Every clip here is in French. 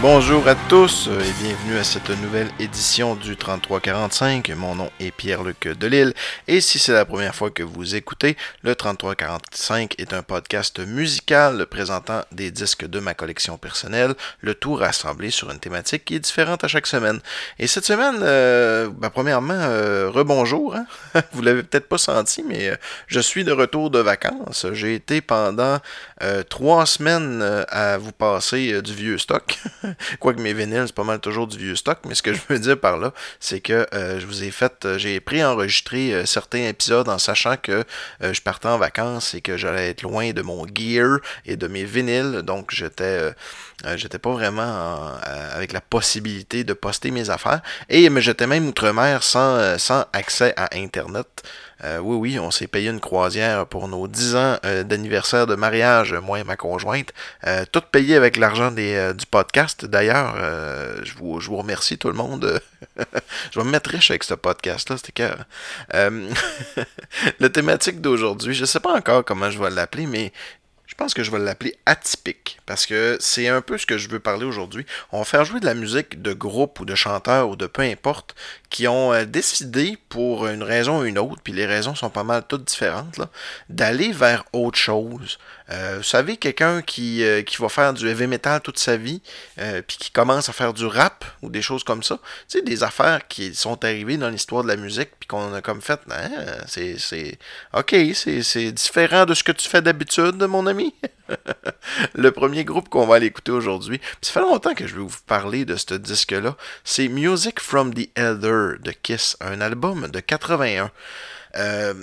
Bonjour à tous et bienvenue à cette nouvelle édition du 3345. Mon nom est Pierre-Luc Delille et si c'est la première fois que vous écoutez, le 3345 est un podcast musical présentant des disques de ma collection personnelle, le tout rassemblé sur une thématique qui est différente à chaque semaine. Et cette semaine, euh, ben, premièrement, euh, rebonjour, hein? vous l'avez peut-être pas senti, mais euh, je suis de retour de vacances. J'ai été pendant euh, trois semaines à vous passer du vieux stock. Quoique mes vinyles, c'est pas mal toujours du vieux stock, mais ce que je veux dire par là, c'est que euh, je vous ai fait, euh, j'ai pré-enregistré euh, certains épisodes en sachant que je partais en vacances et que j'allais être loin de mon gear et de mes vinyles, donc j'étais j'étais pas vraiment avec la possibilité de poster mes affaires et mais j'étais même outre-mer sans accès à Internet. Euh, oui, oui, on s'est payé une croisière pour nos 10 ans euh, d'anniversaire de mariage, moi et ma conjointe. Euh, tout payé avec l'argent du podcast. D'ailleurs, je, vous, remercie tout le monde. je vais me mettre riche avec ce podcast-là, c'était cœur. la thématique d'aujourd'hui, je ne sais pas encore comment je vais l'appeler, mais je pense que je vais l'appeler atypique parce que c'est un peu ce que je veux parler aujourd'hui. On va faire jouer de la musique de groupe ou de chanteurs ou de peu importe qui ont euh, décidé pour une raison ou une autre, puis les raisons sont pas mal toutes différentes, d'aller vers autre chose. Euh, vous savez, quelqu'un qui, euh, qui va faire du heavy metal toute sa vie, puis qui commence à faire du rap ou des choses comme ça, tu sais, des affaires qui sont arrivées dans l'histoire de la musique, puis qu'on a comme fait, hein, c'est, ok, c'est différent de ce que tu fais d'habitude, mon ami. le premier groupe qu'on va aller écouter aujourd'hui, ça fait longtemps que je vais vous parler de ce disque-là, c'est Music from the Elder de Kiss, un album de 81. Euh,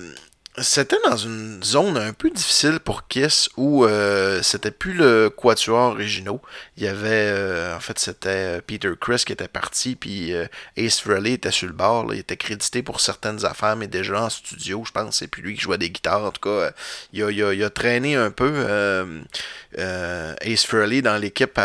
c'était dans une zone un peu difficile pour Kiss où euh, c'était plus le quatuor originaux. Il y avait, euh, en fait, c'était Peter Chris qui était parti, puis Ace Frehley était sur le bord. Il était crédité pour certaines affaires, mais déjà en studio, je pense. C'est plus lui qui jouait des guitares. En tout cas, il a, il a traîné un peu. Euh, Ace Frehley dans l'équipe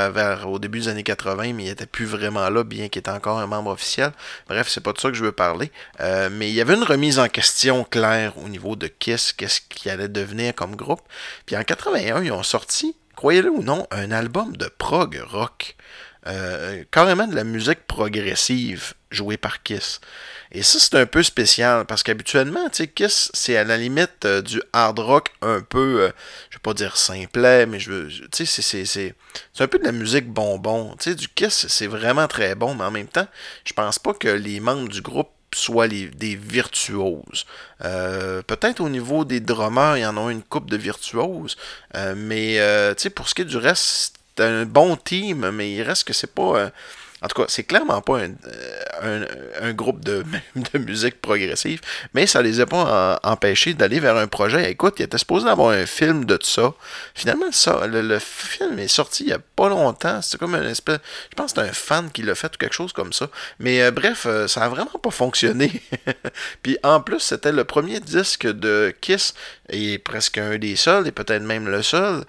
au début des années 80, mais il était plus vraiment là, bien qu'il était encore un membre officiel. Bref, c'est pas de ça que je veux parler. Euh, mais il y avait une remise en question claire au niveau de Kiss, qu'est-ce qu'il allait devenir comme groupe. Puis en 81, ils ont sorti, croyez-le ou non, un album de prog rock. Euh, carrément de la musique progressive jouée par Kiss. Et ça, c'est un peu spécial parce qu'habituellement, Kiss, c'est à la limite euh, du hard rock un peu, euh, je vais pas dire simplet, mais je veux, tu sais, c'est, c'est, un peu de la musique bonbon. Tu sais, du Kiss, c'est vraiment très bon, mais en même temps, je pense pas que les membres du groupe soient des virtuoses. Euh, peut-être au niveau des drummers, il y en a une coupe de virtuoses, mais tu sais, pour ce qui est du reste, c'est un bon team, mais il reste que c'est pas en tout cas, c'est clairement pas un, euh, groupe de, musique progressive, mais ça les a pas empêchés d'aller vers un projet. Écoute, il était supposé avoir un film de ça. Finalement, le, film est sorti il y a pas longtemps. C'est comme un espèce. Je pense que c'est un fan qui l'a fait ou quelque chose comme ça. Mais euh, bref, euh, ça a vraiment pas fonctionné. Puis en plus, c'était le premier disque de Kiss, et presque un des seuls, et peut-être même le seul,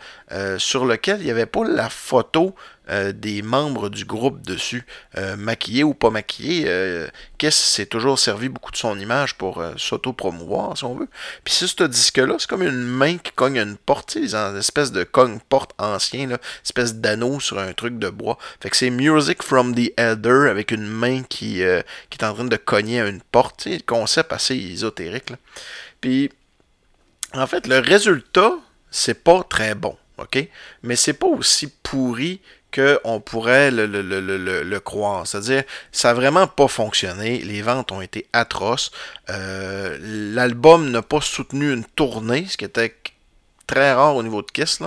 sur lequel il n'y avait pas la photo euh, des membres du groupe dessus, euh, maquillés ou pas maquillés. Euh, Kiss s'est toujours servi beaucoup de son image pour s'auto-promouvoir, si on veut. Puis si ce disque-là, c'est comme une main qui cogne une porte, une espèce de cogne-porte ancien, là, espèce d'anneau sur un truc de bois. Fait que c'est Music from the Elder avec une main qui, est en train de cogner à une porte. le concept assez ésotérique. Puis, en fait, le résultat, c'est pas très bon. OK? Mais c'est pas aussi pourri qu'on pourrait le, croire. C'est-à-dire, ça n'a vraiment pas fonctionné. Les ventes ont été atroces. Euh, l'album n'a pas soutenu une tournée, ce qui était très rare au niveau de Kiss.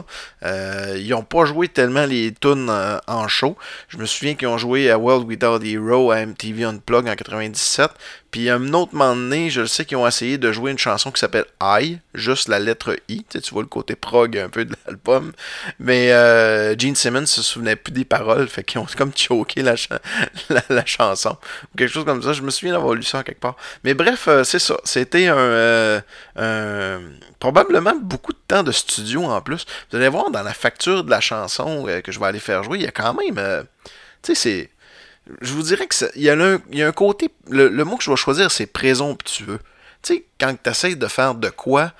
Euh, ils n'ont pas joué tellement les tunes euh, en show. Je me souviens qu'ils ont joué à World Without Hero à MTV Unplugged en 97. Puis un autre moment donné, je sais qu'ils ont essayé de jouer une chanson qui s'appelle I, juste la lettre I. Tu, vois le côté prog un peu de l'album. Mais euh, Gene Simmons se souvenait plus des paroles, fait qu'ils ont comme choqué la, chanson. Ou quelque chose comme ça. Je me souviens d'avoir lu ça quelque part. Mais bref, euh, c'est ça. C'était un, un, probablement beaucoup de temps de studio en plus. Vous allez voir dans la facture de la chanson euh, que je vais aller faire jouer, il y a quand même. tu sais, c'est je vous dirais que il y, a un, y a un côté. Le, mot que je vais choisir, c'est présomptueux. Tu sais, quand tu essaies de faire de quoi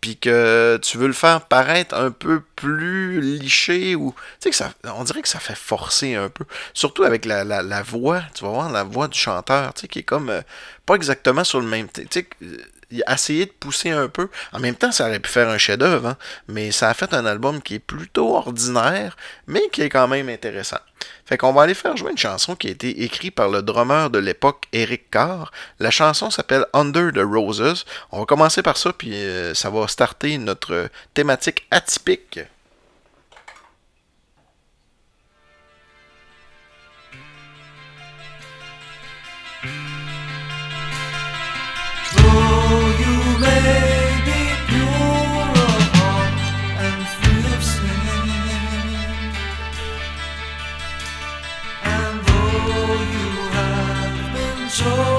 puis que tu veux le faire paraître un peu plus liché ou tu sais que ça on dirait que ça fait forcer un peu surtout avec la, la, voix tu vas voir la voix du chanteur tu sais qui est comme euh, pas exactement sur le même tu sais essayer de pousser un peu. En même temps, ça aurait pu faire un chef-d'œuvre, hein, mais ça a fait un album qui est plutôt ordinaire, mais qui est quand même intéressant. Fait qu'on va aller faire jouer une chanson qui a été écrite par le drummer de l'époque, Eric Carr. La chanson s'appelle Under the Roses. On va commencer par ça, puis euh, ça va starter notre thématique atypique. you have been told.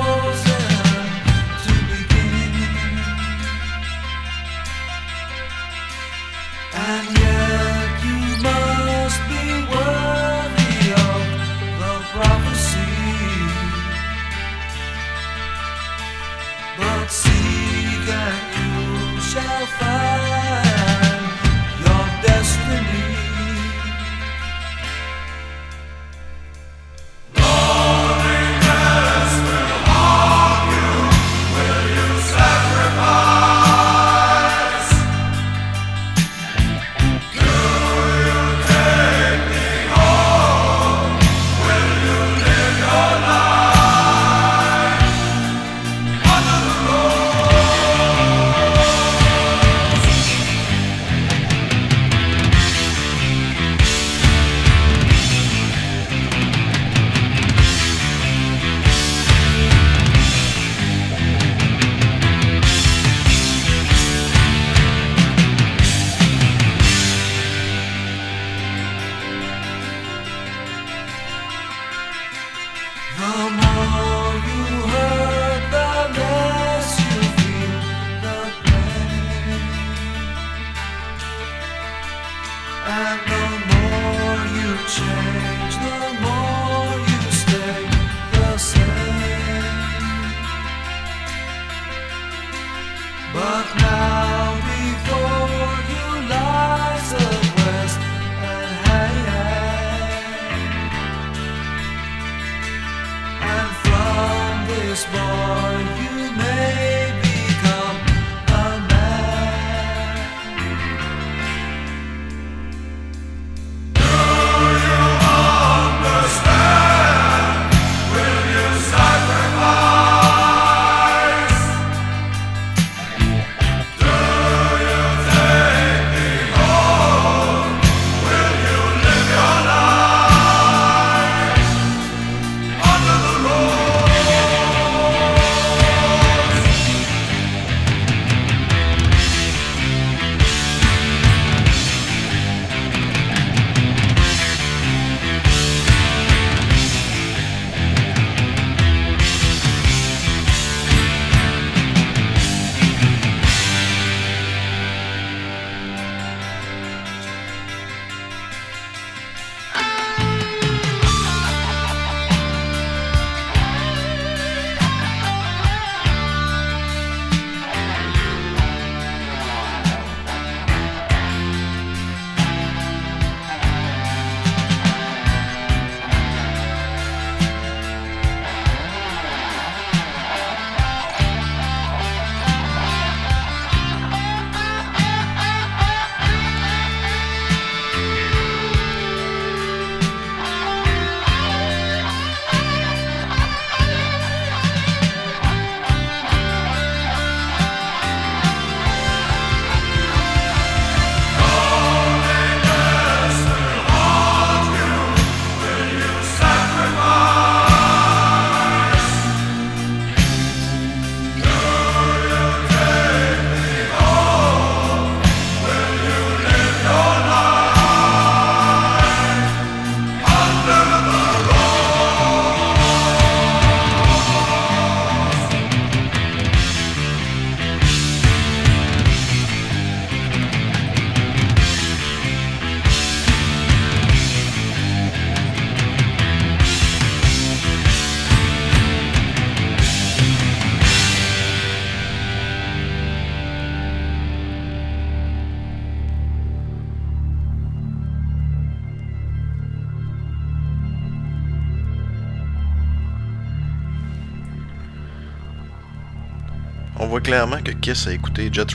Voit clairement que Kiss a écouté Jet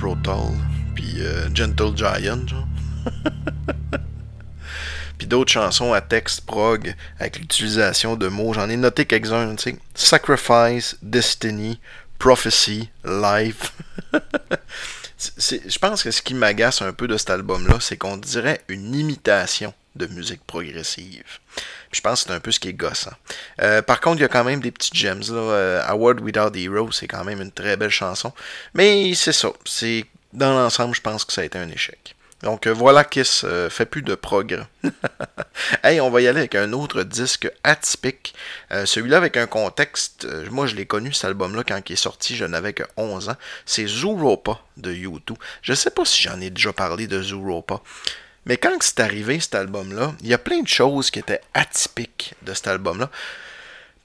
puis euh, Gentle Giant, puis d'autres chansons à texte prog avec l'utilisation de mots. J'en ai noté quelques-uns. Sacrifice, Destiny, Prophecy, Life. je pense que ce qui m'agace un peu de cet album-là, c'est qu'on dirait une imitation de musique progressive. je pense que c'est un peu ce qui est gossant. Euh, par contre, il y a quand même des petites gems. Là. Euh, Award Without Hero, c'est quand même une très belle chanson. Mais c'est ça. C'est Dans l'ensemble, je pense que ça a été un échec. Donc euh, voilà Kiss euh, fait plus de progrès. hey, on va y aller avec un autre disque atypique. Celui-là avec un contexte, moi je l'ai connu cet album-là quand il est sorti, je n'avais que 11 ans. C'est Zuropa de U2. Je sais pas si j'en ai déjà parlé de Zuropa. Mais quand c'est arrivé cet album-là, il y a plein de choses qui étaient atypiques de cet album-là.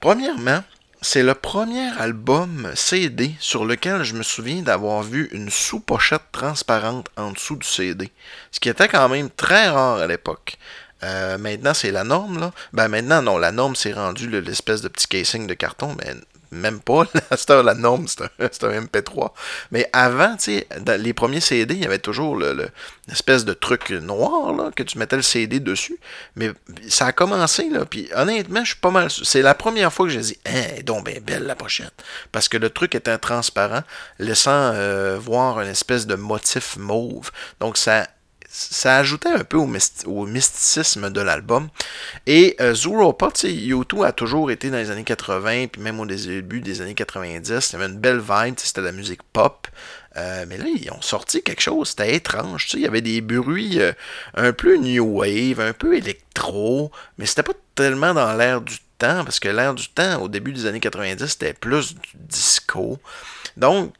Premièrement, c'est le premier album CD sur lequel je me souviens d'avoir vu une sous-pochette transparente en dessous du CD. Ce qui était quand même très rare à l'époque. Euh, maintenant, c'est la norme, là. Ben maintenant, non, la norme s'est rendue l'espèce de petit casing de carton, mais même pas. La norme, c'est un, MP3. Mais avant, tu sais, dans les premiers CD, il y avait toujours l'espèce de truc noir là, que tu mettais le CD dessus. Mais ça a commencé, là. Puis honnêtement, je suis pas mal. C'est la première fois que j'ai dit, hein, donc ben belle la pochette. Parce que le truc était transparent, laissant euh, voir une espèce de motif mauve. Donc ça ça ajoutait un peu au, mysticisme de l'album. Et euh, sais, U2 a toujours été dans les années 80, puis même au début des années 90, il y avait une belle vibe, c'était la musique pop. Euh, mais là, ils ont sorti quelque chose, c'était étrange. Il y avait des bruits euh, un peu new wave, un peu électro, mais c'était pas tellement dans l'air du temps, parce que l'air du temps, au début des années 90, c'était plus du disco. Donc,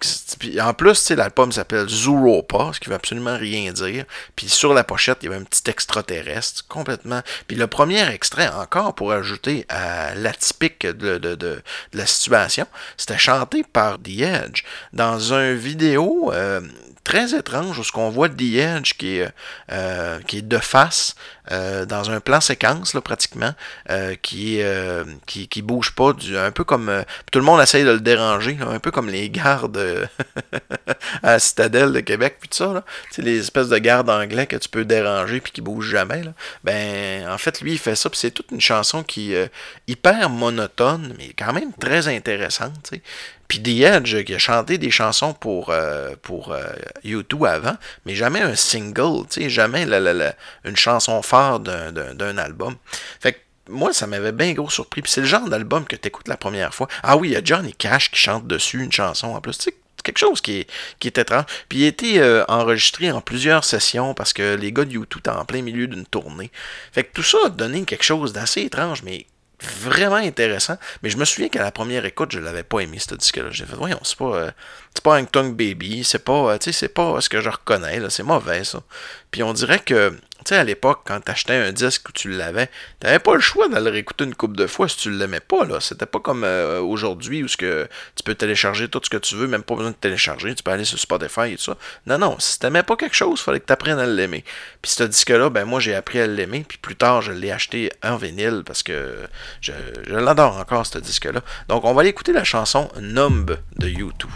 en plus, l'album s'appelle Zuropa, ce qui veut absolument rien dire. Puis sur la pochette, il y avait un petit extraterrestre, complètement. Puis le premier extrait, encore pour ajouter à l'atypique de, de, la situation, c'était chanté par The Edge dans un vidéo euh, très étrange où ce qu'on voit The Edge qui est, euh, qui est de face euh, dans un plan séquence là, pratiquement euh, qui, qui, qui bouge pas du, un peu comme tout le monde essaye de le déranger un peu comme les gardes à la citadelle de Québec puis tout ça là. les espèces de gardes anglais que tu peux déranger puis qui bougent jamais là. ben en fait lui il fait ça puis c'est toute une chanson qui est hyper monotone mais quand même très intéressante puis The Edge, qui a chanté des chansons pour, euh, pour euh, U2 avant, mais jamais un single, jamais une chanson d'un album. Fait que moi, ça m'avait bien gros surpris. Puis c'est le genre d'album que tu écoutes la première fois. Ah oui, il y a Johnny Cash qui chante dessus une chanson en plus. Tu quelque chose qui est, qui est étrange. Puis il a été euh, enregistré en plusieurs sessions parce que les gars de U2 étaient en plein milieu d'une tournée. Fait que tout ça a donné quelque chose d'assez étrange, mais vraiment intéressant. Mais je me souviens qu'à la première écoute, je l'avais pas aimé ce disque-là. J'ai fait, voyons, c'est pas, euh, c'est pas un Tongue Baby, c'est pas, euh, c'est pas ce que je reconnais, c'est mauvais ça. Puis on dirait que tu sais, à l'époque, quand tu achetais un disque où tu l'avais, tu n'avais pas le choix d'aller réécouter une coupe de fois si tu l'aimais pas. là. C'était pas comme euh, aujourd'hui où tu peux télécharger tout ce que tu veux, même pas besoin de télécharger, tu peux aller sur Spotify et tout ça. Non, non, si tu n'aimais pas quelque chose, fallait que tu apprennes à l'aimer. Puis ce disque-là, ben moi j'ai appris à l'aimer, puis plus tard je l'ai acheté en vinyle parce que je, je l'adore encore ce disque-là. Donc on va aller écouter la chanson Numb de YouTube.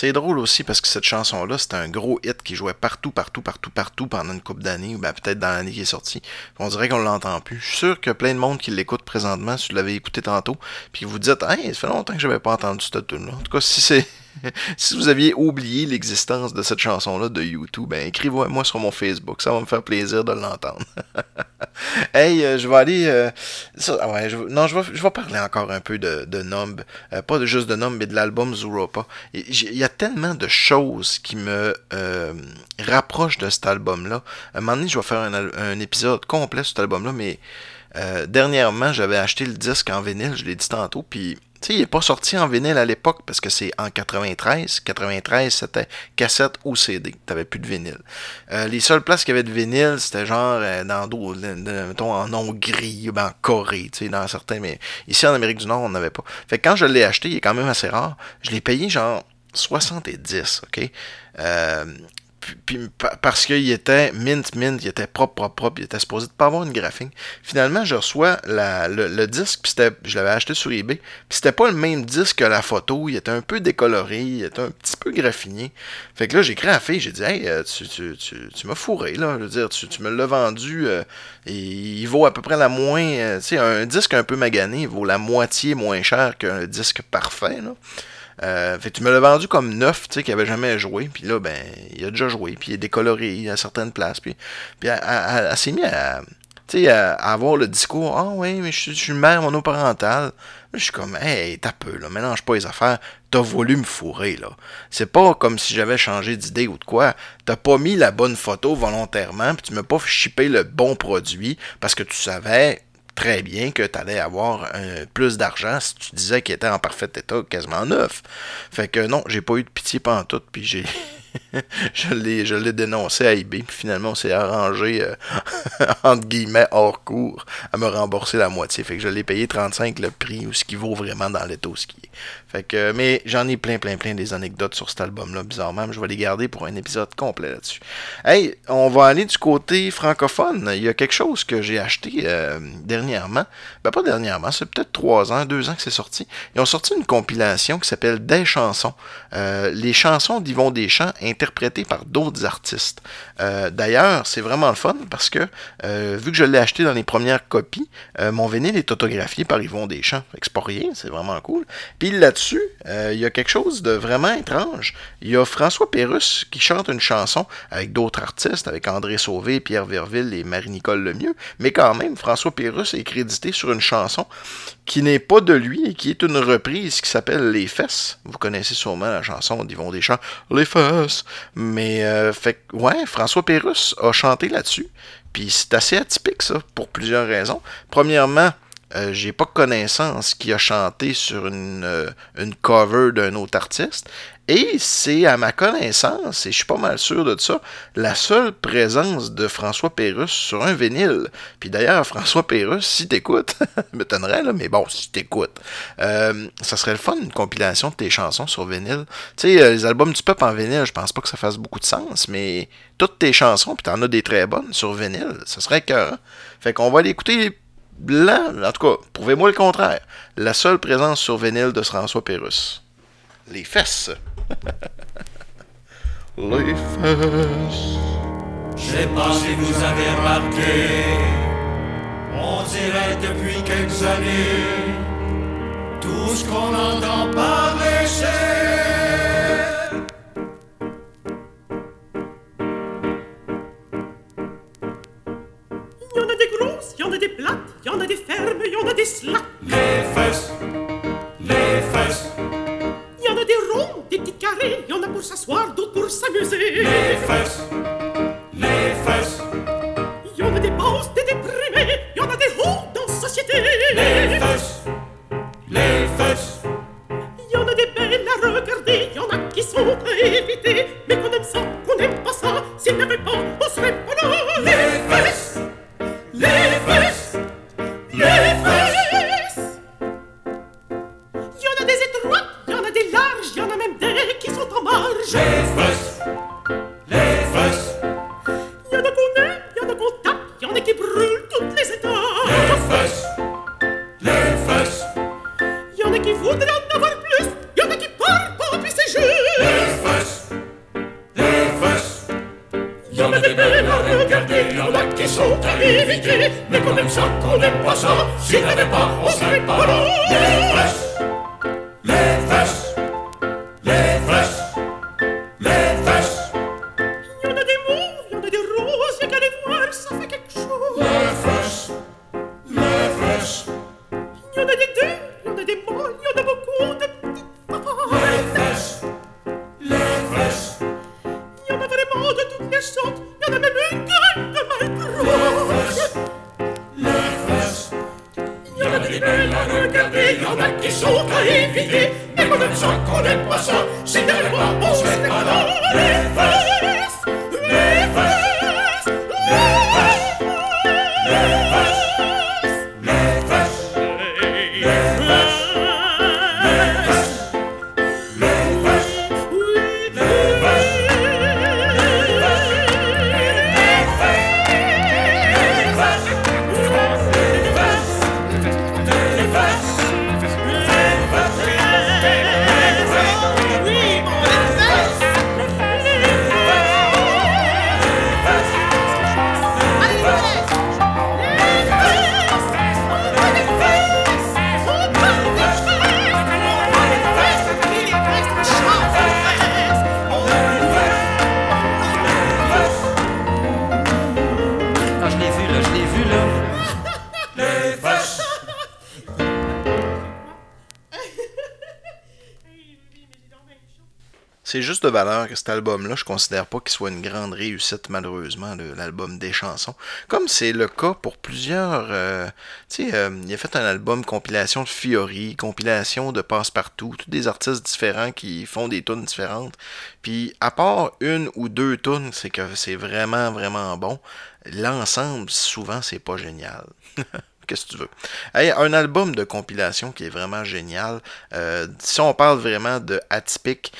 C'est drôle aussi parce que cette chanson-là, c'était un gros hit qui jouait partout, partout, partout, partout pendant une couple d'années, ou ben peut-être dans l'année qui est sortie. On dirait qu'on l'entend plus. Je suis sûr a plein de monde qui l'écoute présentement, si vous l'avez écouté tantôt, puis vous dites Hey, ça fait longtemps que je n'avais pas entendu cette tune là En tout cas, si c'est. si vous aviez oublié l'existence de cette chanson-là de YouTube, ben écrivez-moi sur mon Facebook, ça va me faire plaisir de l'entendre. hey, euh, je vais aller. euh, non, je vais, parler encore un peu de, de Numb. Euh, pas de juste de Numb, mais de l'album Zuropa. Il y a tellement de choses qui me euh, rapprochent de cet album-là. À un moment donné, je vais faire un, épisode complet sur cet album-là, mais dernièrement, j'avais acheté le disque en vinyle, je l'ai dit tantôt, puis. Tu sais, il n'est pas sorti en vinyle à l'époque parce que c'est en 93. 93, c'était cassette ou CD. T'avais plus de vinyle. Euh, les seules places qu'il y avait de vinyle, c'était genre euh, dans mettons, en Hongrie, ben, en Corée, tu dans certains, mais ici en Amérique du Nord, on n'avait pas. Fait quand je l'ai acheté, il est quand même assez rare. Je l'ai payé genre 70, ok? Euh, puis- puis pa- parce qu'il était mint, mint, il était propre, propre, propre, il était supposé de pas avoir une graphique. Finalement, je reçois le, disque, puis je l'avais acheté sur eBay, puis c'était pas le même disque que la photo, il était un peu décoloré, il était un petit peu graffiné. Fait que là, j'ai à la fille, j'ai dit, hey, euh, tu, tu, tu, tu m'as fourré, là, je dire, tu, tu me l'as vendu, euh, et il vaut à peu près la moins, euh, tu sais, un disque un peu magané, il vaut la moitié moins cher qu'un disque parfait, là. Euh, fait tu me l'as vendu comme neuf, tu sais, qui avait jamais joué. Puis là, ben, il a déjà joué. Puis il est décoloré à certaines places. Puis, puis elle, s'est mise à, avoir le discours. Ah oui, mais je, suis- mère monoparentale. Je suis comme, hey, t'as peu, là, mélange pas les affaires. T'as voulu me fourrer, là. C'est pas comme si j'avais changé d'idée ou de quoi. T'as pas mis la bonne photo volontairement, puis tu m'as pas shippé le bon produit parce que tu savais très bien que tu allais avoir un- plus d'argent si tu disais qu'il était en parfait état, quasiment neuf. Fait que non, j'ai pas eu de pitié pantoute, puis j'ai je l'ai je l'ai dénoncé à eBay, puis finalement on s'est arrangé euh, entre guillemets hors cours à me rembourser la moitié. Fait que je l'ai payé 35 le prix ou ce qui vaut vraiment dans l'étau ski. Fait que mais j'en ai plein plein plein des anecdotes sur cet album là bizarrement, je vais les garder pour un épisode complet là-dessus. Hey, on va aller du côté francophone. Il y a quelque chose que j'ai acheté euh, dernièrement. Ben pas dernièrement, c'est peut-être trois ans, deux ans que c'est sorti. Ils ont sorti une compilation qui s'appelle Des chansons. Euh, les chansons d'Yvon Deschamps interprétées par d'autres artistes. Euh, D'ailleurs, c'est vraiment le fun parce que vu que je l'ai acheté dans les premières copies, mon vinyle est autographié par Yvon Deschamps. Fait que c'est pas rien, c'est vraiment cool. Puis euh, il y a quelque chose de vraiment étrange. Il y a François Pérusse qui chante une chanson avec d'autres artistes, avec André Sauvé, Pierre Verville et Marie-Nicole Lemieux. Mais quand même, François Pérusse est crédité sur une chanson qui n'est pas de lui et qui est une reprise qui s'appelle Les Fesses. Vous connaissez sûrement la chanson d'Yvon Deschamps, Les Fesses. Mais, euh, fait ouais, François Pérusse a chanté là-dessus. Puis c'est assez atypique, ça, pour plusieurs raisons. Premièrement, euh, j'ai pas connaissance qui a chanté sur une, euh, une cover d'un autre artiste. Et c'est à ma connaissance, et je suis pas mal sûr de ça, la seule présence de François Pérusse sur un vinyle. Puis d'ailleurs, François Pérusse, si t'écoutes, m'étonnerait, là, mais bon, si t'écoutes, euh, ça serait le fun, une compilation de tes chansons sur vinyle. Tu sais, les albums du peuple en vinyle, je pense pas que ça fasse beaucoup de sens, mais toutes tes chansons, puis t'en as des très bonnes sur vinyle, ça serait cœur. Fait qu'on va l'écouter là, en tout cas, prouvez-moi le contraire. La seule présence sur vinyle de François Pérusse. Les fesses. Les fesses. Je sais pas si vous avez remarqué, on dirait depuis quelques années, tout ce qu'on entend parler De valeur que cet album-là, je considère pas qu'il soit une grande réussite, malheureusement, l'album des chansons. Comme c'est le cas pour plusieurs. euh, tu sais, euh, il a fait un album compilation de Fiori, compilation de Passe-Partout, tous des artistes différents qui font des tunes différentes. Puis, à part une ou deux tunes, c'est que c'est vraiment, vraiment bon. L'ensemble, souvent, c'est pas génial. Qu'est-ce que tu veux? Un album de compilation qui est vraiment génial. Euh, si on parle vraiment de atypique,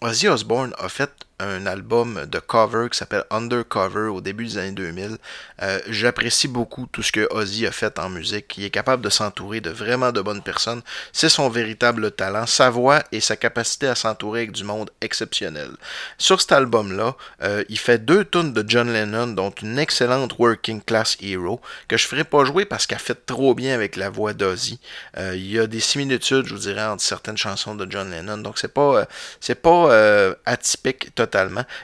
Ozzy Osbourne a fait un album de cover qui s'appelle Undercover au début des années 2000. Euh, J'apprécie beaucoup tout ce que Ozzy a fait en musique. Il est capable de s'entourer de vraiment de bonnes personnes. C'est son véritable talent, sa voix et sa capacité à s'entourer avec du monde exceptionnel. Sur cet album-là, euh, il fait deux tunes de John Lennon, dont une excellente Working Class Hero, que je ferai pas jouer parce qu'elle fait trop bien avec la voix d'Ozzy. Euh, il y a des similitudes, je vous dirais, entre certaines chansons de John Lennon, donc c'est pas, c'est pas atypique totalement.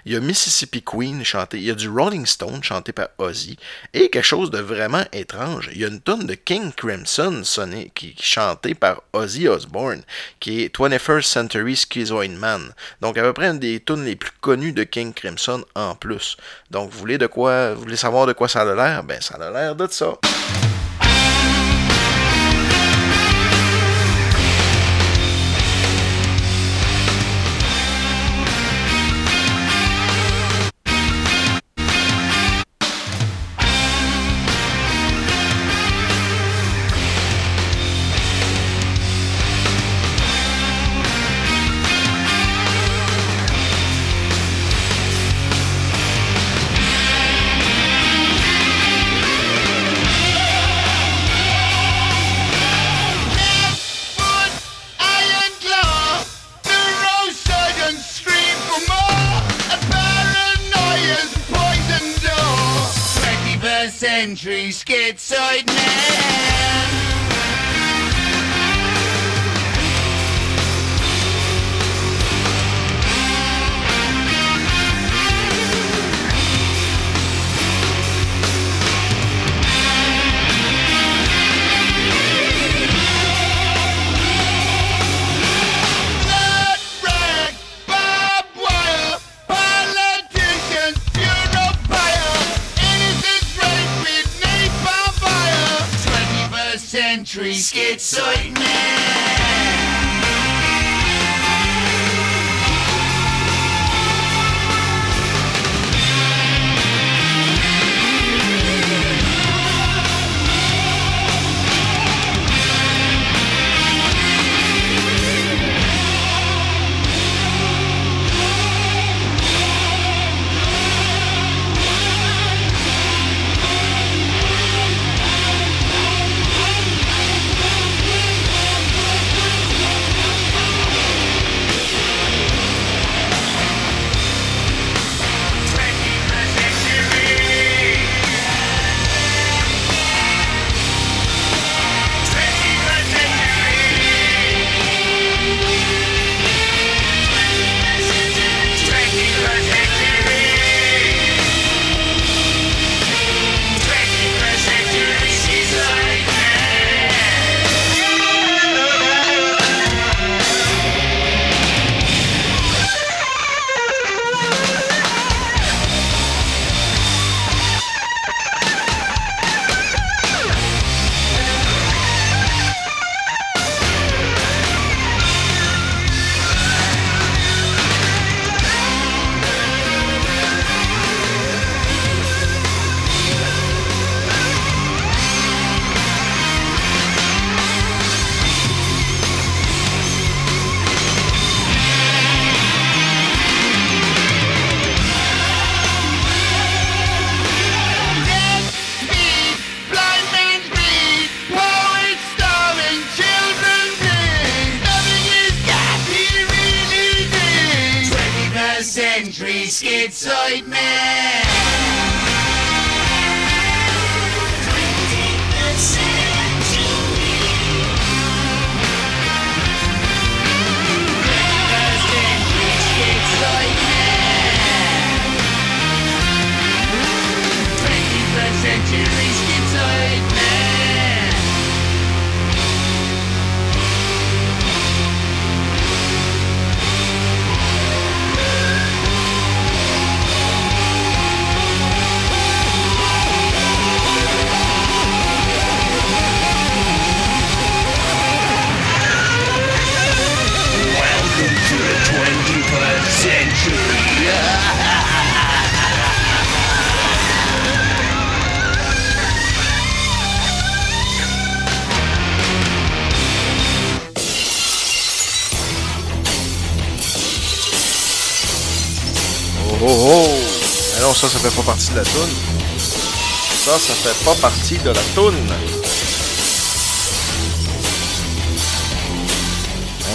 Il y a Mississippi Queen chanté, il y a du Rolling Stone chanté par Ozzy, et quelque chose de vraiment étrange, il y a une tonne de King Crimson sonné, qui, chantée par Ozzy Osbourne, qui est 21st Century Schizoid Man. Donc à peu près une des tunes les plus connues de King Crimson en plus. Donc vous voulez de quoi, vous voulez savoir de quoi ça a l'air? Ben ça a l'air de ça. Ça, ça fait pas partie de la toune. Ça, ça fait pas partie de la toune.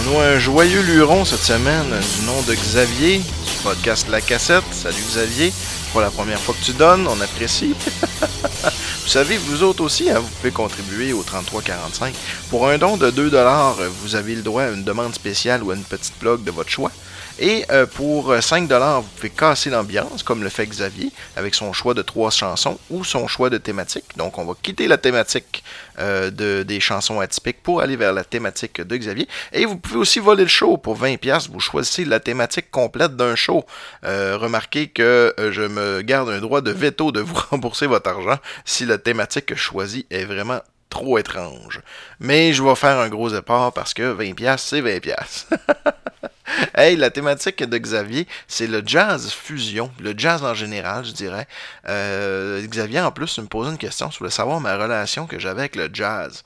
On a un joyeux luron cette semaine du nom de Xavier du podcast La Cassette. Salut Xavier. Pour la première fois que tu donnes, on apprécie. vous savez, vous autres aussi, hein, vous pouvez contribuer au 3345. Pour un don de 2$, vous avez le droit à une demande spéciale ou à une petite blog de votre choix. Et euh, pour 5$, vous pouvez casser l'ambiance, comme le fait Xavier, avec son choix de trois chansons ou son choix de thématique. Donc, on va quitter la thématique euh, de, des chansons atypiques pour aller vers la thématique de Xavier. Et vous pouvez aussi voler le show pour 20$. Vous choisissez la thématique complète d'un show. Euh, remarquez que euh, je me garde un droit de veto de vous rembourser votre argent si la thématique choisis est vraiment trop étrange. Mais je vais faire un gros effort parce que 20$, c'est 20$. hey, la thématique de Xavier, c'est le jazz fusion, le jazz en général, je dirais. Euh, Xavier, en plus, me posait une question. Je voulais savoir ma relation que j'avais avec le jazz.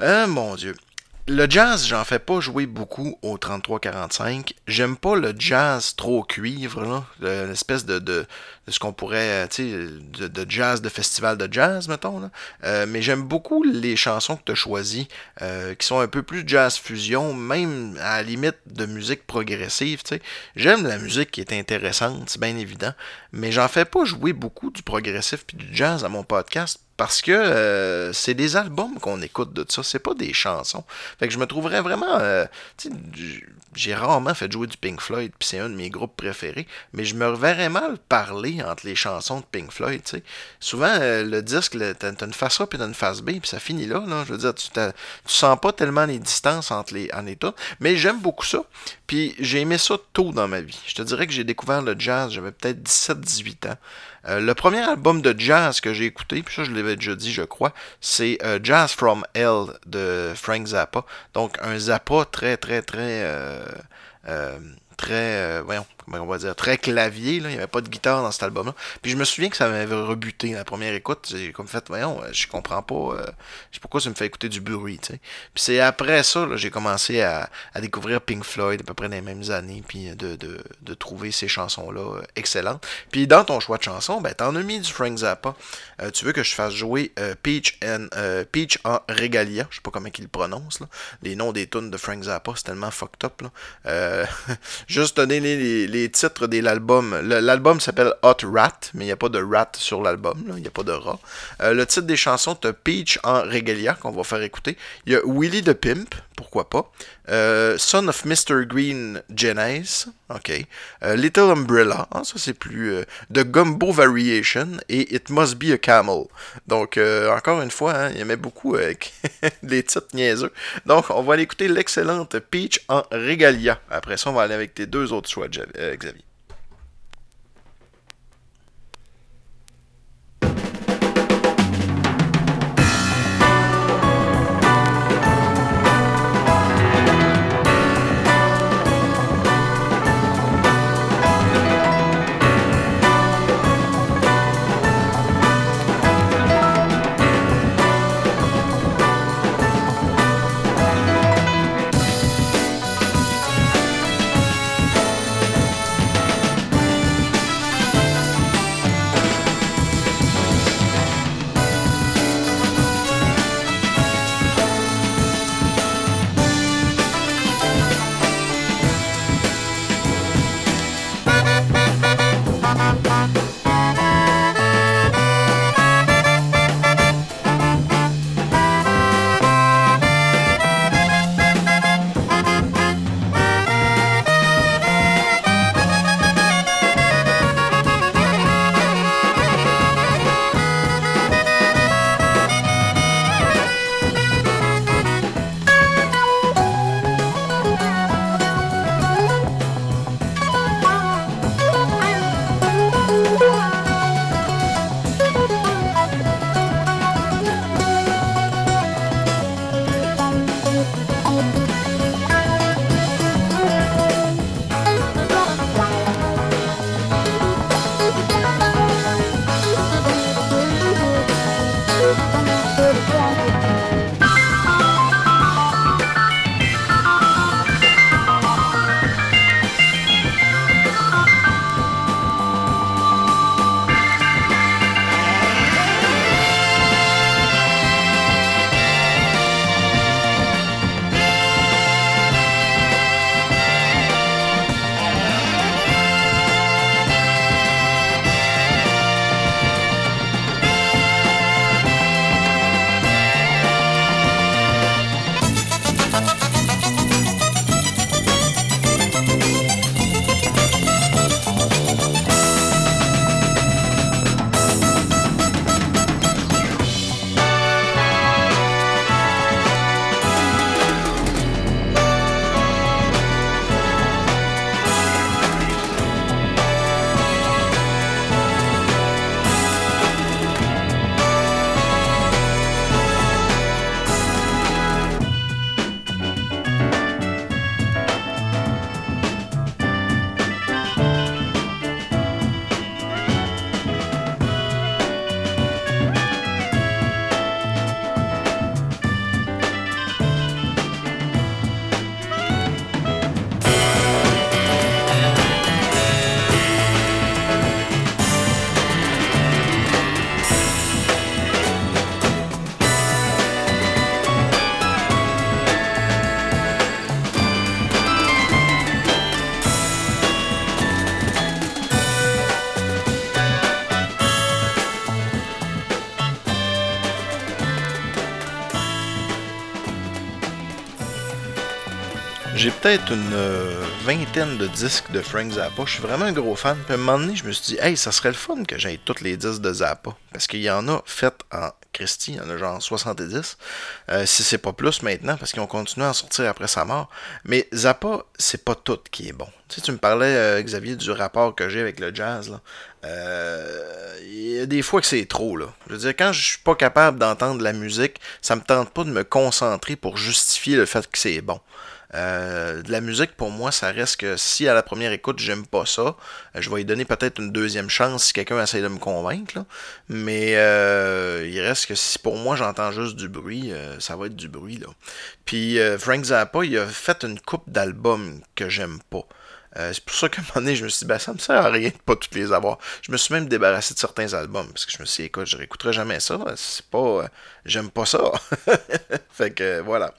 Euh, mon Dieu. Le jazz, j'en fais pas jouer beaucoup au 33-45. J'aime pas le jazz trop cuivre. Le- l'espèce de, de ce qu'on pourrait, euh, tu sais, de, jazz, de festival de jazz, mettons. Là. Euh, mais j'aime beaucoup les chansons que tu as choisies, euh, qui sont un peu plus jazz fusion, même à la limite de musique progressive, tu sais. J'aime la musique qui est intéressante, c'est bien évident, mais j'en fais pas jouer beaucoup du progressif puis du jazz à mon podcast parce que c'est des albums qu'on écoute de ça, c'est pas des chansons. Fait que je me trouverais vraiment. euh, j'ai rarement fait jouer du Pink Floyd, puis c'est un de mes groupes préférés, mais je me reverrais mal parler entre les chansons de Pink Floyd, tu sais. Souvent, euh, le disque, t'as une face A puis une face B, puis ça finit là, là. Je veux dire, tu, tu sens pas tellement les distances entre les, en état, mais j'aime beaucoup ça. Puis j'ai aimé ça tôt dans ma vie. Je te dirais que j'ai découvert le jazz, j'avais peut-être 17-18 ans. Euh, le premier album de jazz que j'ai écouté, puis ça je l'avais déjà dit, je crois, c'est euh, Jazz from Hell de Frank Zappa. Donc un Zappa très, très, très. euh, très. voyons, comment on va dire, très clavier. Il n'y avait pas de guitare dans cet album-là. Puis je me souviens que ça m'avait rebuté la première écoute. J'ai comme fait, voyons, euh, je comprends pas. euh, pourquoi ça me fait écouter du bruit. Puis c'est après ça, j'ai commencé à, découvrir Pink Floyd à peu près dans les mêmes années, puis de, trouver ces chansons-là euh, excellentes. Puis dans ton choix de chansons, ben t'en as mis du Frank Zappa. Euh, tu veux que je fasse jouer Peach, and, Peach en Regalia, je sais pas comment il le prononce, là. Les noms des tunes de Frank Zappa, c'est tellement fucked up, juste donner les, les titres de l'album. L'album s'appelle Hot Rat, mais il n'y a pas de rat sur l'album, il n'y a pas de rat. Euh, le titre des chansons, t'as Peach en Regalia, qu'on va faire écouter. Il y a Willie the Pimp, pourquoi pas. Euh, Son of Mr. Green Genes, ok. Euh, Little Umbrella, ah, ça c'est plus. euh, The Gumbo Variation et It Must Be a Camel. Donc, euh, encore une fois, hein, il aimait beaucoup euh, les titres niaiseux. Donc, on va aller écouter l'excellente Peach en Regalia. Après ça, on va aller avec tes deux autres choix, euh, Xavier. Une euh, vingtaine de disques de Frank Zappa. Je suis vraiment un gros fan. Puis à un moment donné, je me suis dit, hey, ça serait le fun que j'aille tous les disques de Zappa. Parce qu'il y en a fait en Christie, il y en a genre 70. Euh, si c'est pas plus maintenant, parce qu'ils ont continué à en sortir après sa mort. Mais Zappa, c'est pas tout qui est bon. Tu sais, tu me parlais, euh, Xavier, du rapport que j'ai avec le jazz. Il y a des fois que c'est trop. Là. Je veux dire, quand je suis pas capable d'entendre la musique, ça me tente pas de me concentrer pour justifier le fait que c'est bon. Euh, de la musique, pour moi, ça reste que si à la première écoute, j'aime pas ça, euh, je vais y donner peut-être une deuxième chance si quelqu'un essaie de me convaincre. Mais euh, il reste que si pour moi, j'entends juste du bruit, ça va être du bruit. Là. Puis Frank Zappa, il a fait une coupe d'albums que j'aime pas. Euh, c'est pour ça qu'à un moment donné, je me suis dit, ben, ça me sert à rien de pas toutes les avoir. Je me suis même débarrassé de certains albums, parce que je me suis dit, écoute, je réécouterai jamais ça. C'est pas. euh, J'aime pas ça. fait que euh, voilà.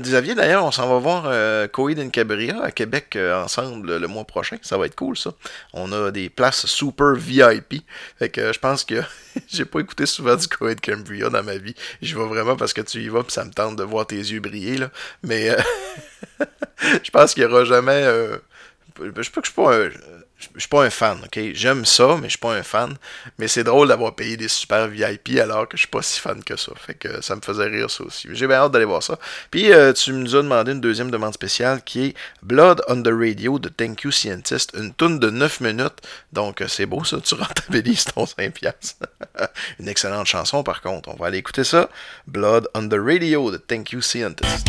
Xavier, d'ailleurs, on s'en va voir Coed and Cabria à Québec ensemble le, mois prochain. Ça va être cool, ça. On a des places super VIP. Fait que je pense que j'ai pas écouté souvent du Coed Cambria dans ma vie. Je vais vraiment parce que tu y vas, puis ça me tente de voir tes yeux briller, là. Mais. je pense qu'il n'y aura jamais. Je pas que je suis pas un. Je suis pas un fan, ok? J'aime ça, mais je suis pas un fan. Mais c'est drôle d'avoir payé des super VIP alors que je suis pas si fan que ça. Fait que ça me faisait rire ça aussi. J'ai bien hâte d'aller voir ça. Puis euh, tu nous as demandé une deuxième demande spéciale qui est Blood on the Radio de Thank You Scientist. Une toune de 9 minutes. Donc euh, c'est beau ça, tu rentabilises ton 5$. piastres. une excellente chanson par contre. On va aller écouter ça. Blood on the Radio de Thank You Scientist.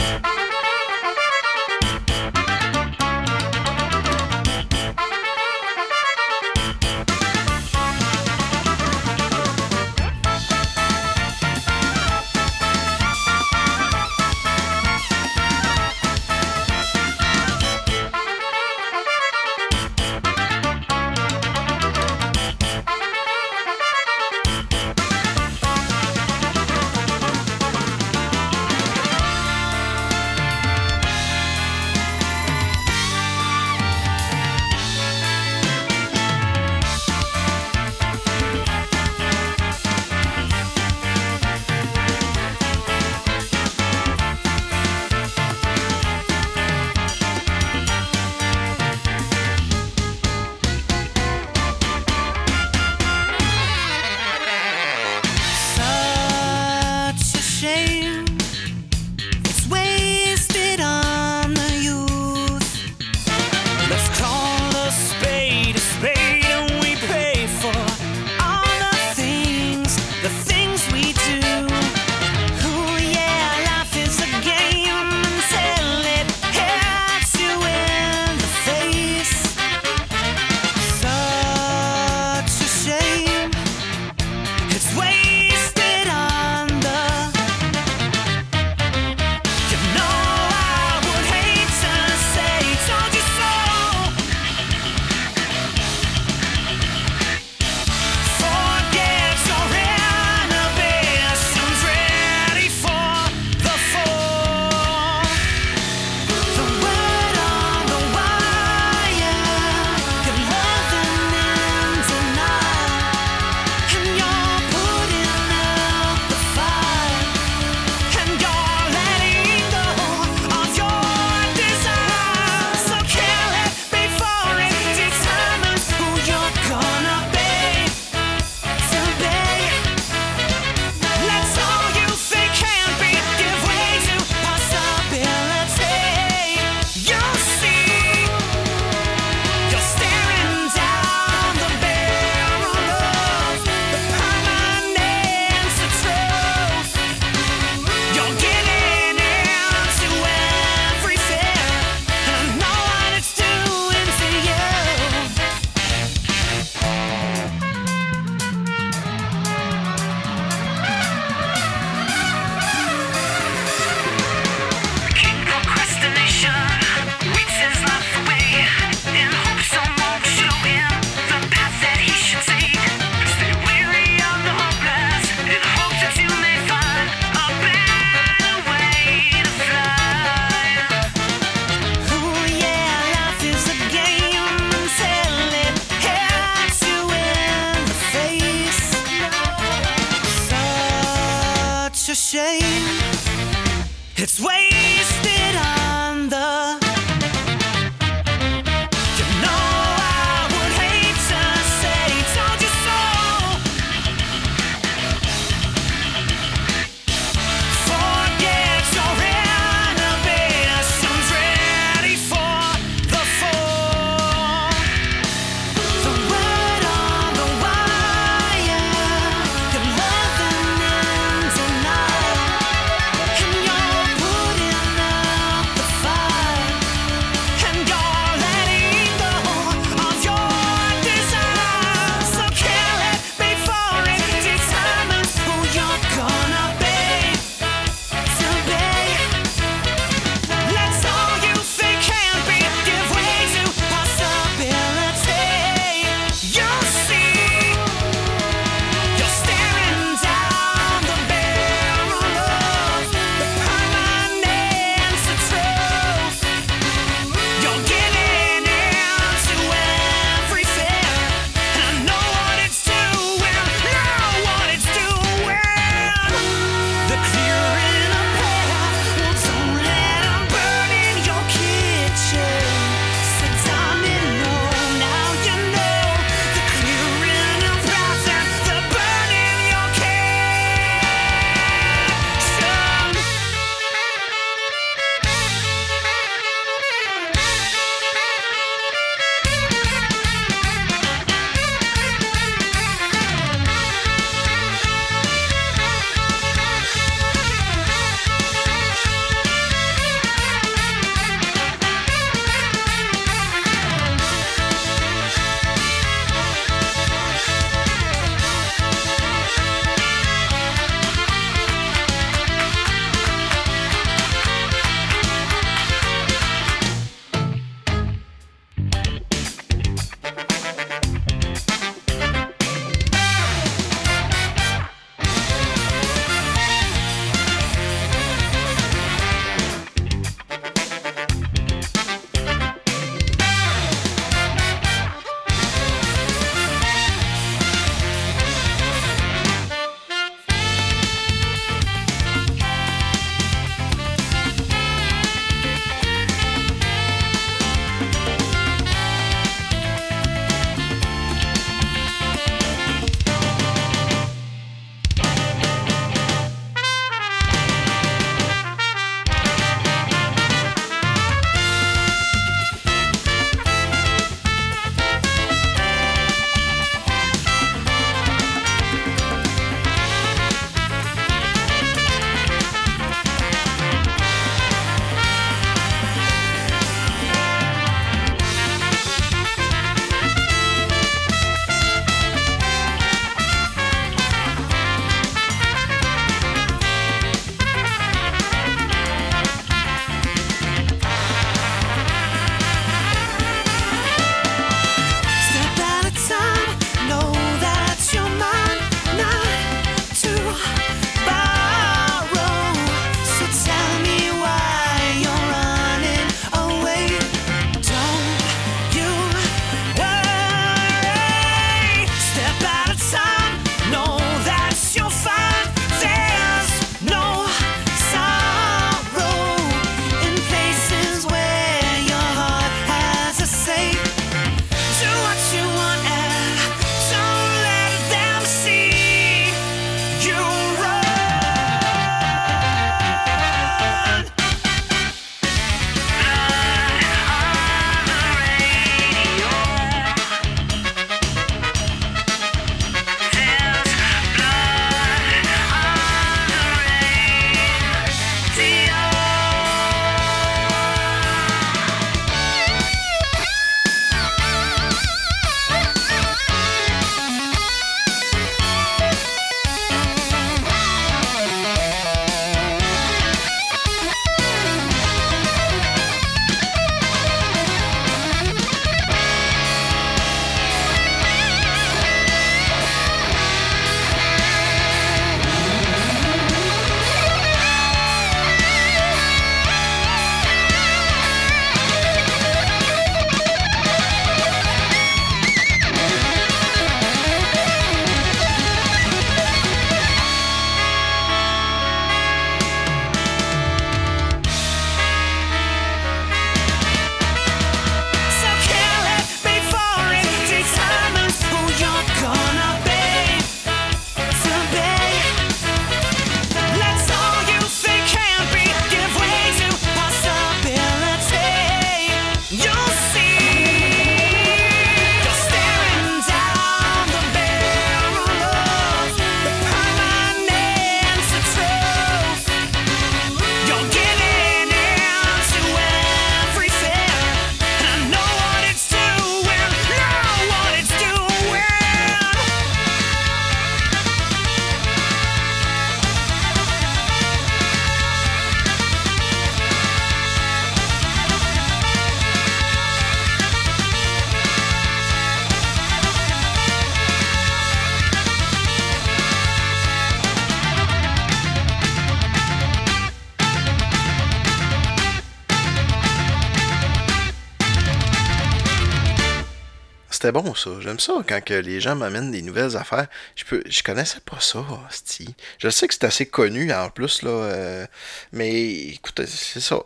C'était bon, ça. J'aime ça quand que les gens m'amènent des nouvelles affaires. Je peux, je connaissais pas ça, hostie. Je sais que c'est assez connu, en plus, là. euh, mais, écoute, c'est ça.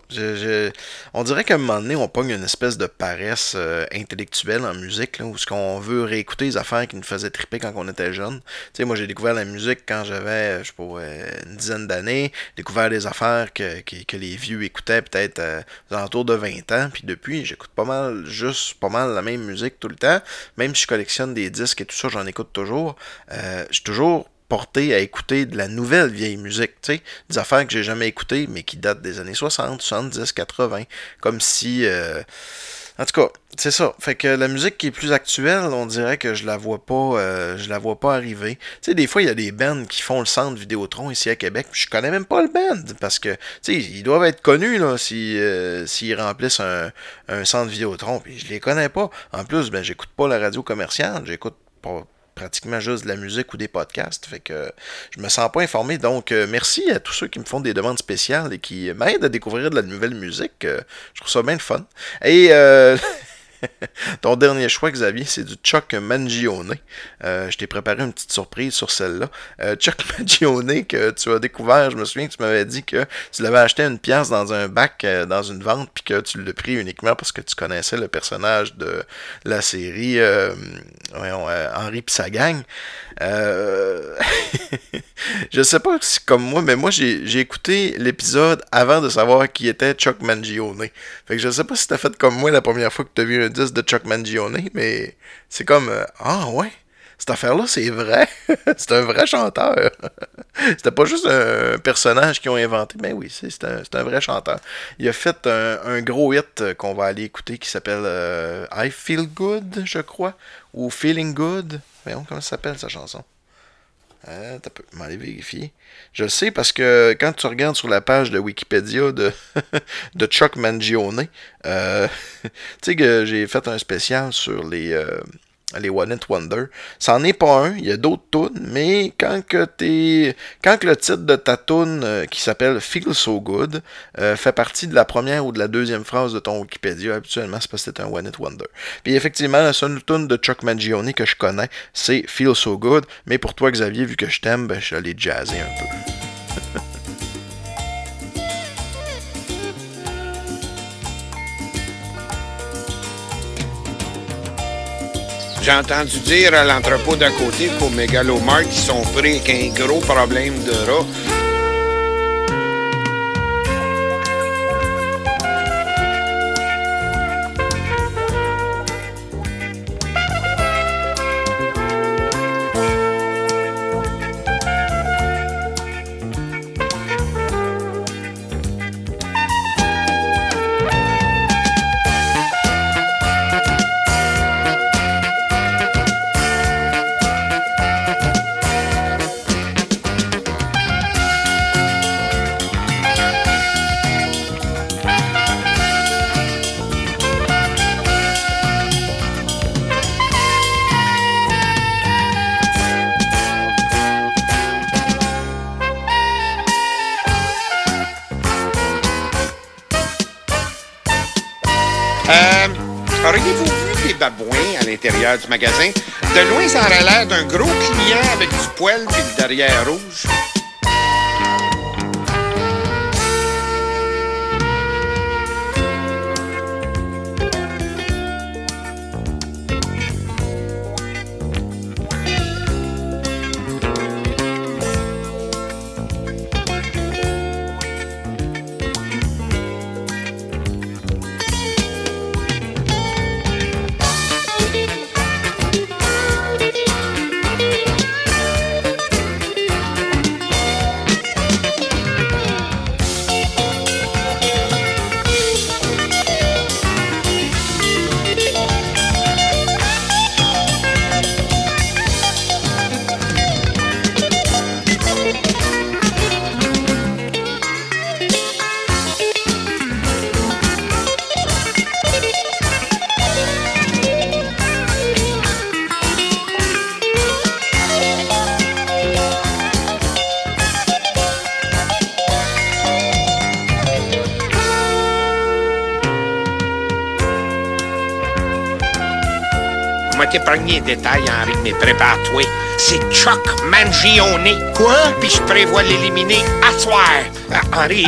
On dirait qu'à un moment donné, on pogne une espèce de paresse euh, intellectuelle en musique, là, où ce qu'on veut réécouter les affaires qui nous faisaient triper quand on était jeune. Tu sais, moi, j'ai découvert la musique quand j'avais, je sais pas, euh, une dizaine d'années. Découvert des affaires que, que, que les vieux écoutaient peut-être aux alentours de 20 ans. Puis depuis, j'écoute pas mal, juste pas mal la même musique tout le temps. Même si je collectionne des disques et tout ça, j'en écoute toujours. Euh, je suis toujours porté à écouter de la nouvelle vieille musique, des affaires que j'ai jamais écoutées, mais qui datent des années 60, 70, 80. Comme si... euh, en tout cas, c'est ça. Fait que la musique qui est plus actuelle, on dirait que je la vois pas, euh, je la vois pas arriver. Tu sais, des fois, il y a des bands qui font le centre Vidéotron ici à Québec. Je connais même pas le band parce que, tu ils doivent être connus là si euh, s'ils remplissent un, un centre Vidéotron. Puis je les connais pas. En plus, ben j'écoute pas la radio commerciale, j'écoute pas pratiquement juste de la musique ou des podcasts. Fait que je me sens pas informé. Donc, euh, merci à tous ceux qui me font des demandes spéciales et qui m'aident à découvrir de la nouvelle musique. Euh, je trouve ça bien le fun. Et euh, ton dernier choix, Xavier, c'est du Chuck Mangione. Euh, je t'ai préparé une petite surprise sur celle-là. Euh, Chuck Mangione, que tu as découvert, je me souviens que tu m'avais dit que tu l'avais acheté une pièce dans un bac, euh, dans une vente, puis que tu l'as pris uniquement parce que tu connaissais le personnage de la série Henri pis sa gang. Euh, je sais pas si comme moi, mais moi j'ai écouté l'épisode avant de savoir qui était Chuck Mangione. Fait que je sais pas si t'as fait comme moi la première fois que t'as vu un disque de Chuck Mangione, mais c'est comme euh, Ah ouais, cette affaire-là, c'est vrai. c'est un vrai chanteur. C'était pas juste un personnage qu'ils ont inventé. Ben oui, c'est un, vrai chanteur. Il a fait un, gros hit qu'on va aller écouter qui s'appelle euh, I Feel Good, je crois. Ou Feeling Good. Voyons comment ça s'appelle sa chanson? Euh, t'as m'aller vérifier. Je le sais parce que quand tu regardes sur la page de Wikipédia de, de Chuck Mangione, euh, tu sais que j'ai fait un spécial sur les, euh, les One It Wonder. C'en est pas un, il y a d'autres tunes, mais quand que t'es. Quand que le titre de ta tune euh, qui s'appelle Feel So Good euh, fait partie de la première ou de la deuxième phrase de ton Wikipédia, habituellement c'est parce que c'est un One It Wonder. Puis effectivement, la seule tune de Chuck Mangione que je connais, c'est Feel So Good, mais pour toi Xavier, vu que je t'aime, ben, je suis allé jazzer un peu. J'ai entendu dire à l'entrepôt d'à côté qu'au Megalomart, ils sont pris avec un gros problème de rats. Magasin? De loin, ça aurait l'air d'un gros client avec du poil et le derrière rouge. Détails, Henri, mais prépare-toi. C'est Chuck Mangione. Quoi? Puis je prévois l'éliminer à soir. Ah, Henri,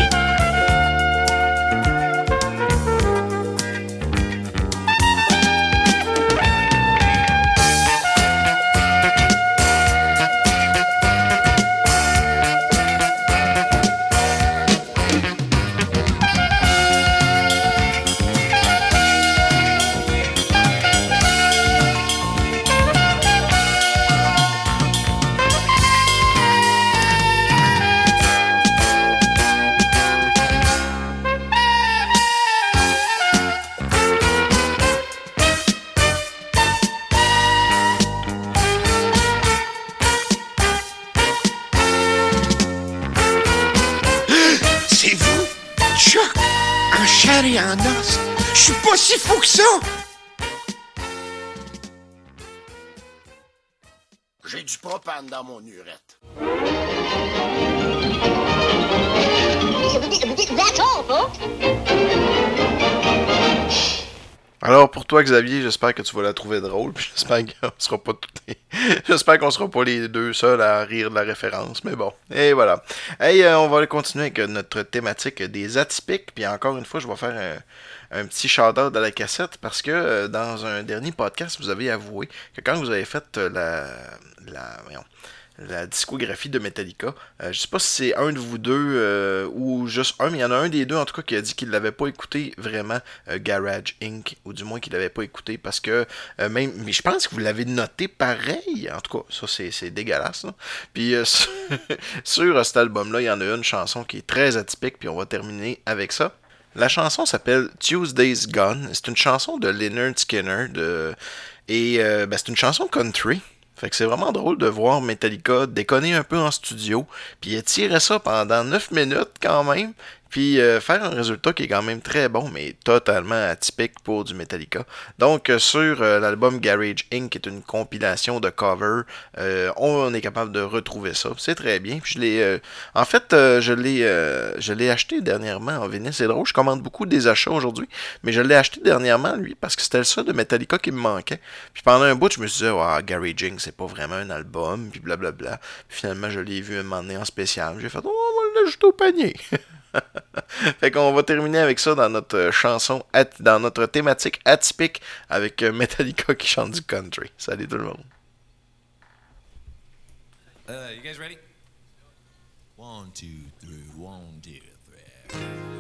toi Xavier, j'espère que tu vas la trouver drôle, puis j'espère qu'on sera pas tout j'espère qu'on sera pas les deux seuls à rire de la référence, mais bon. Et voilà. Hey, euh, on va continuer avec euh, notre thématique des atypiques, puis encore une fois, je vais faire un, petit shout-out à la cassette parce que euh, dans un dernier podcast, vous avez avoué que quand vous avez fait la la voyons, la discographie de Metallica. Euh, je sais pas si c'est un de vous deux euh, ou juste un, mais il y en a un des deux en tout cas qui a dit qu'il l'avait pas écouté vraiment euh, Garage Inc. ou du moins qu'il l'avait pas écouté parce que euh, même mais je pense que vous l'avez noté pareil. En tout cas, ça c'est, dégueulasse. Puis sur, cet album-là, il y en a une chanson qui est très atypique, puis on va terminer avec ça. La chanson s'appelle Tuesday's Gone. C'est une chanson de Leonard Skinner et ben, c'est une chanson country. Fait que c'est vraiment drôle de voir Metallica déconner un peu en studio, puis étirer ça pendant 9 minutes quand même, puis euh, faire un résultat qui est quand même très bon, mais totalement atypique pour du Metallica. Donc euh, sur euh, l'album Garage Inc., qui est une compilation de covers, on est capable de retrouver ça. C'est très bien. Puis je l'ai, en fait, je l'ai, acheté dernièrement en vinyle. C'est drôle, je commande beaucoup des achats aujourd'hui, mais je l'ai acheté dernièrement lui parce que c'était le seul de Metallica qui me manquait. Puis pendant un bout, je me suis dit, ah, Garage Inc., c'est pas vraiment un album, puis blablabla. Puis finalement, je l'ai vu un moment donné en spécial. J'ai fait, oh, on va l'ajouter au panier. fait qu'on va terminer avec ça dans notre euh, chanson, dans notre thématique atypique avec euh, Metallica qui chante du country. Salut tout le monde. Uh, three.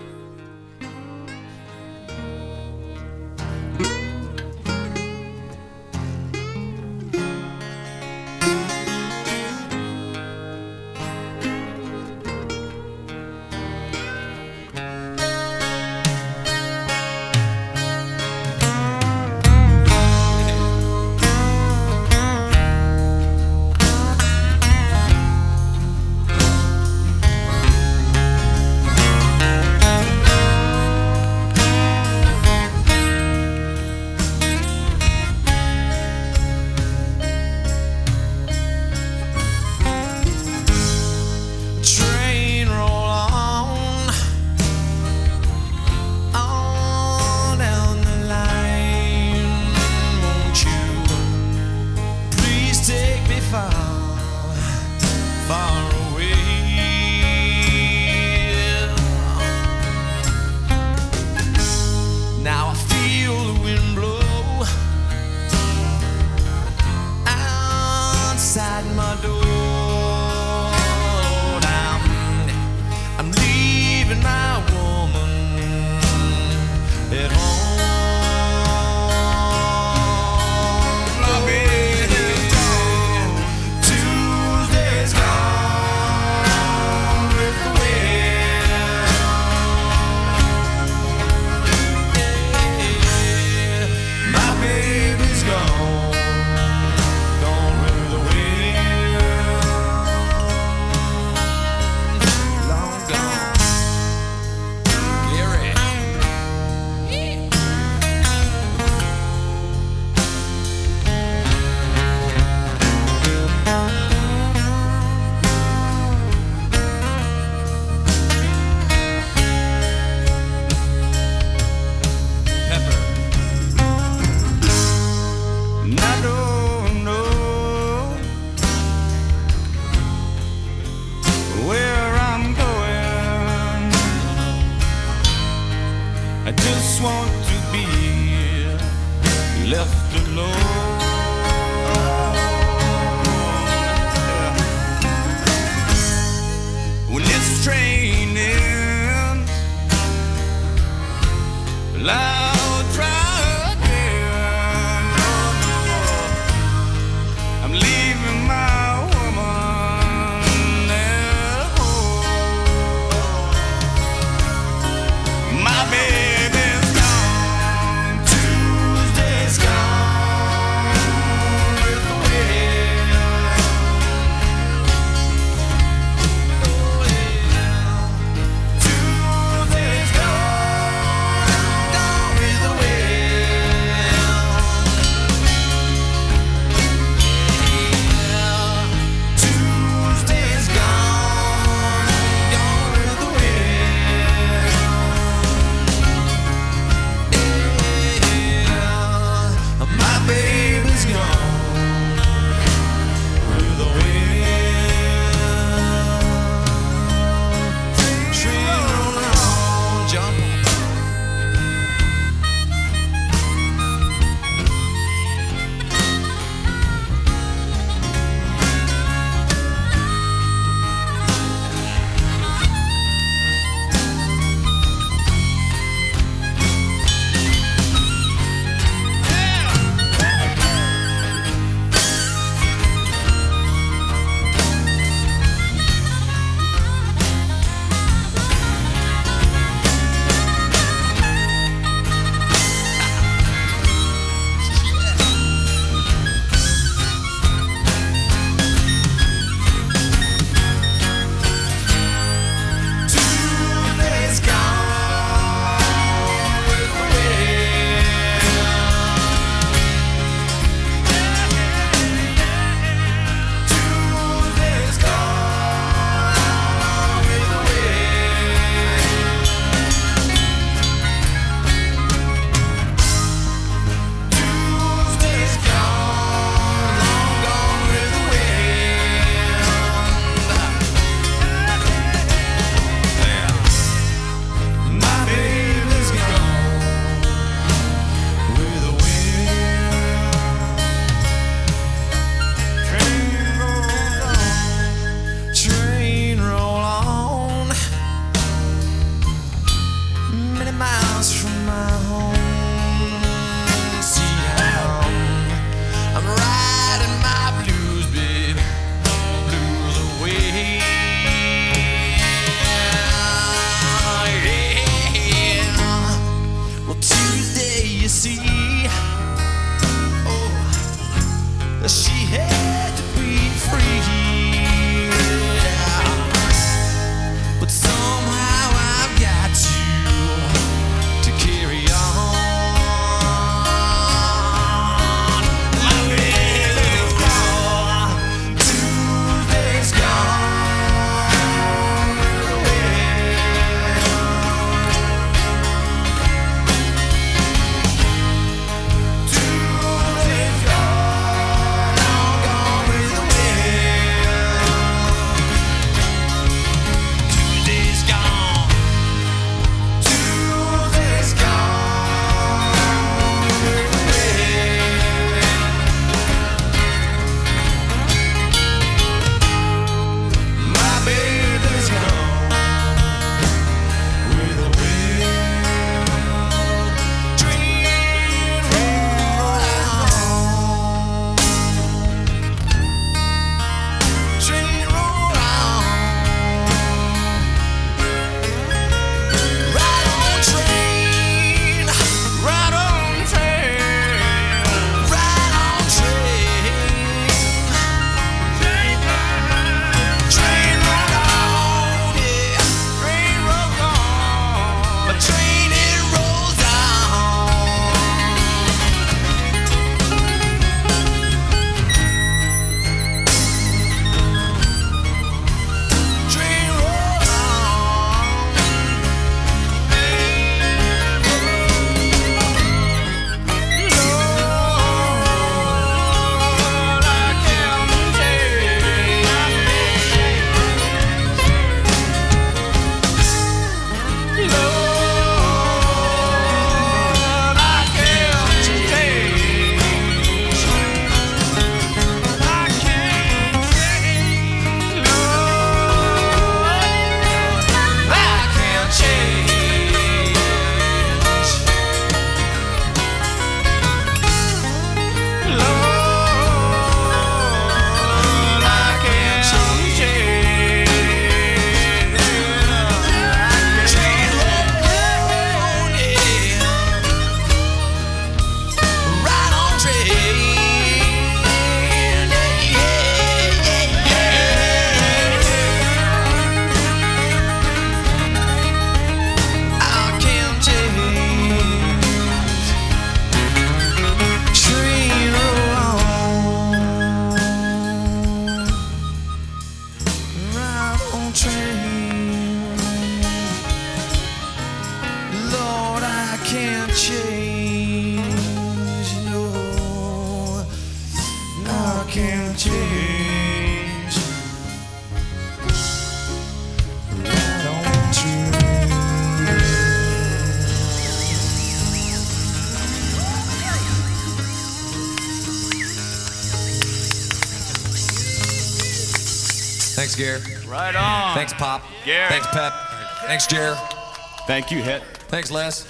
Thank you, Hit. Thanks, Les.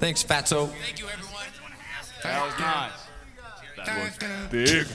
Thanks, Fatso. Thank you, everyone. That was nice. That was big.